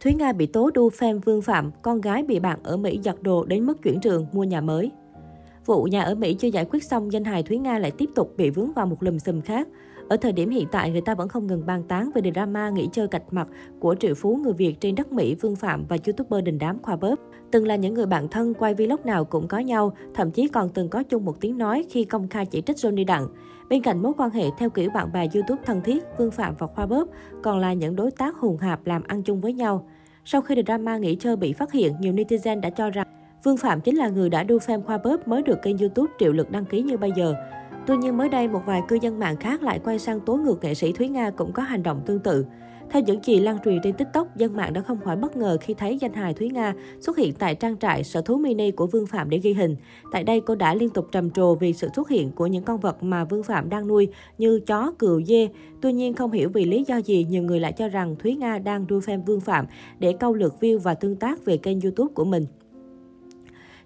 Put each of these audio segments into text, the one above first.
Thúy Nga bị tố đu fan Vương Phạm, con gái bị bạn ở Mỹ giật đồ đến mức chuyển trường mua nhà mới. Vụ nhà ở Mỹ chưa giải quyết xong, danh hài Thúy Nga lại tiếp tục bị vướng vào một lùm xùm khác. Ở thời điểm hiện tại, người ta vẫn không ngừng bàn tán về drama nghỉ chơi cạch mặt của triệu phú người Việt trên đất Mỹ Vương Phạm và youtuber đình đám Khoa Bớp. Từng là những người bạn thân, quay vlog nào cũng có nhau, thậm chí còn từng có chung một tiếng nói khi công khai chỉ trích Johnny Đặng. Bên cạnh mối quan hệ theo kiểu bạn bè YouTube thân thiết, Vương Phạm và Khoa Bóp còn là những đối tác hùng hạp làm ăn chung với nhau. Sau khi drama nghỉ chơi bị phát hiện, nhiều netizen đã cho rằng Vương Phạm chính là người đã đu fan Khoa Bóp mới được kênh YouTube triệu lực đăng ký như bây giờ. Tuy nhiên mới đây, một vài cư dân mạng khác lại quay sang tố ngược nghệ sĩ Thúy Nga cũng có hành động tương tự. Theo những gì lan truyền trên TikTok, dân mạng đã không khỏi bất ngờ khi thấy danh hài Thúy Nga xuất hiện tại trang trại sở thú mini của Vương Phạm để ghi hình. Tại đây, cô đã liên tục trầm trồ vì sự xuất hiện của những con vật mà Vương Phạm đang nuôi như chó, cừu, dê. Tuy nhiên, không hiểu vì lý do gì, nhiều người lại cho rằng Thúy Nga đang đua fan Vương Phạm để câu lượt view và tương tác về kênh YouTube của mình.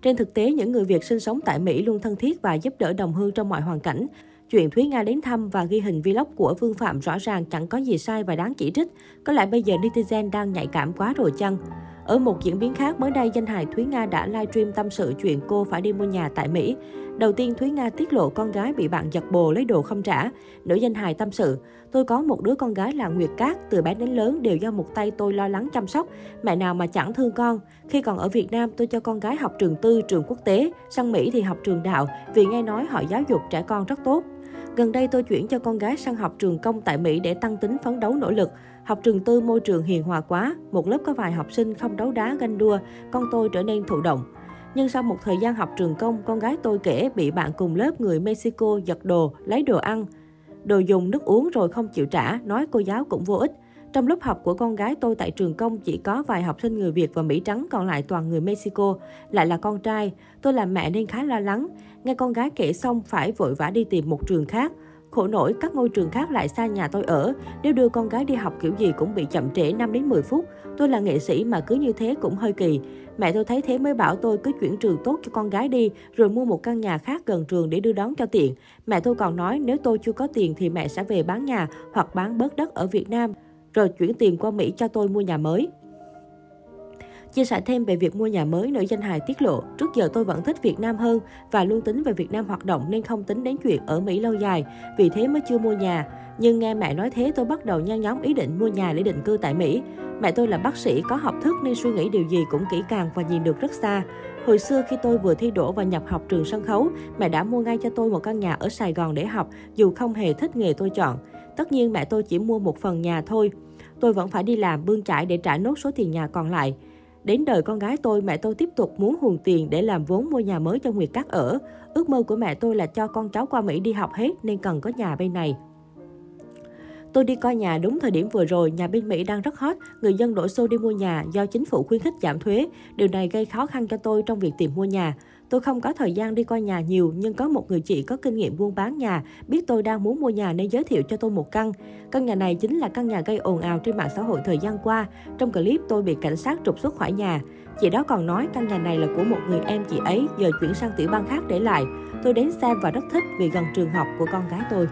Trên thực tế, những người Việt sinh sống tại Mỹ luôn thân thiết và giúp đỡ đồng hương trong mọi hoàn cảnh. Chuyện Thúy Nga đến thăm và ghi hình vlog của Vương Phạm rõ ràng chẳng có gì sai và đáng chỉ trích. Có lẽ bây giờ netizen đang nhạy cảm quá rồi chăng? Ở một diễn biến khác, mới đây danh hài Thúy Nga đã livestream tâm sự chuyện cô phải đi mua nhà tại Mỹ. Đầu tiên, Thúy Nga tiết lộ con gái bị bạn giật bồ lấy đồ không trả. Nữ danh hài tâm sự, tôi có một đứa con gái là Nguyệt Cát, từ bé đến lớn đều do một tay tôi lo lắng chăm sóc. Mẹ nào mà chẳng thương con. Khi còn ở Việt Nam, tôi cho con gái học trường tư, trường quốc tế. Sang Mỹ thì học trường đạo, vì nghe nói họ giáo dục trẻ con rất tốt. Gần đây tôi chuyển cho con gái sang học trường công tại Mỹ để tăng tính phấn đấu nỗ lực. Học trường tư môi trường hiền hòa quá, một lớp có vài học sinh không đấu đá ganh đua, con tôi trở nên thụ động. Nhưng sau một thời gian học trường công, con gái tôi kể bị bạn cùng lớp người Mexico giật đồ, lấy đồ ăn, đồ dùng, nước uống rồi không chịu trả, nói cô giáo cũng vô ích. Trong lớp học của con gái tôi tại trường công chỉ có vài học sinh người Việt và Mỹ trắng, còn lại toàn người Mexico, lại là con trai. Tôi làm mẹ nên khá lo lắng. Nghe con gái kể xong phải vội vã đi tìm một trường khác. Khổ nổi, các ngôi trường khác lại xa nhà tôi ở. Nếu đưa con gái đi học kiểu gì cũng bị chậm trễ 5 đến 10 phút. Tôi là nghệ sĩ mà cứ như thế cũng hơi kỳ. Mẹ tôi thấy thế mới bảo tôi cứ chuyển trường tốt cho con gái đi, rồi mua một căn nhà khác gần trường để đưa đón cho tiện. Mẹ tôi còn nói nếu tôi chưa có tiền thì mẹ sẽ về bán nhà hoặc bán bớt đất ở Việt Nam, rồi chuyển tiền qua Mỹ cho tôi mua nhà mới. Chia sẻ thêm về việc mua nhà mới, nữ danh hài tiết lộ, trước giờ tôi vẫn thích Việt Nam hơn và luôn tính về Việt Nam hoạt động nên không tính đến chuyện ở Mỹ lâu dài, vì thế mới chưa mua nhà. Nhưng nghe mẹ nói thế tôi bắt đầu nhan nhóm ý định mua nhà để định cư tại Mỹ. Mẹ tôi là bác sĩ, có học thức nên suy nghĩ điều gì cũng kỹ càng và nhìn được rất xa. Hồi xưa khi tôi vừa thi đỗ và nhập học trường sân khấu, mẹ đã mua ngay cho tôi một căn nhà ở Sài Gòn để học, dù không hề thích nghề tôi chọn. Tất nhiên mẹ tôi chỉ mua một phần nhà thôi. Tôi vẫn phải đi làm bươn trải để trả nốt số tiền nhà còn lại. Đến đời con gái tôi, mẹ tôi tiếp tục muốn hùn tiền để làm vốn mua nhà mới cho Nguyệt Cát ở. Ước mơ của mẹ tôi là cho con cháu qua Mỹ đi học hết nên cần có nhà bên này. Tôi đi coi nhà đúng thời điểm vừa rồi, nhà bên Mỹ đang rất hot, người dân đổ xô đi mua nhà do chính phủ khuyến khích giảm thuế. Điều này gây khó khăn cho tôi trong việc tìm mua nhà. Tôi không có thời gian đi coi nhà nhiều, nhưng có một người chị có kinh nghiệm buôn bán nhà, biết tôi đang muốn mua nhà nên giới thiệu cho tôi một căn. Căn nhà này chính là căn nhà gây ồn ào trên mạng xã hội thời gian qua. Trong clip tôi bị cảnh sát trục xuất khỏi nhà. Chị đó còn nói căn nhà này là của một người em chị ấy, giờ chuyển sang tiểu bang khác để lại. Tôi đến xem và rất thích vì gần trường học của con gái tôi.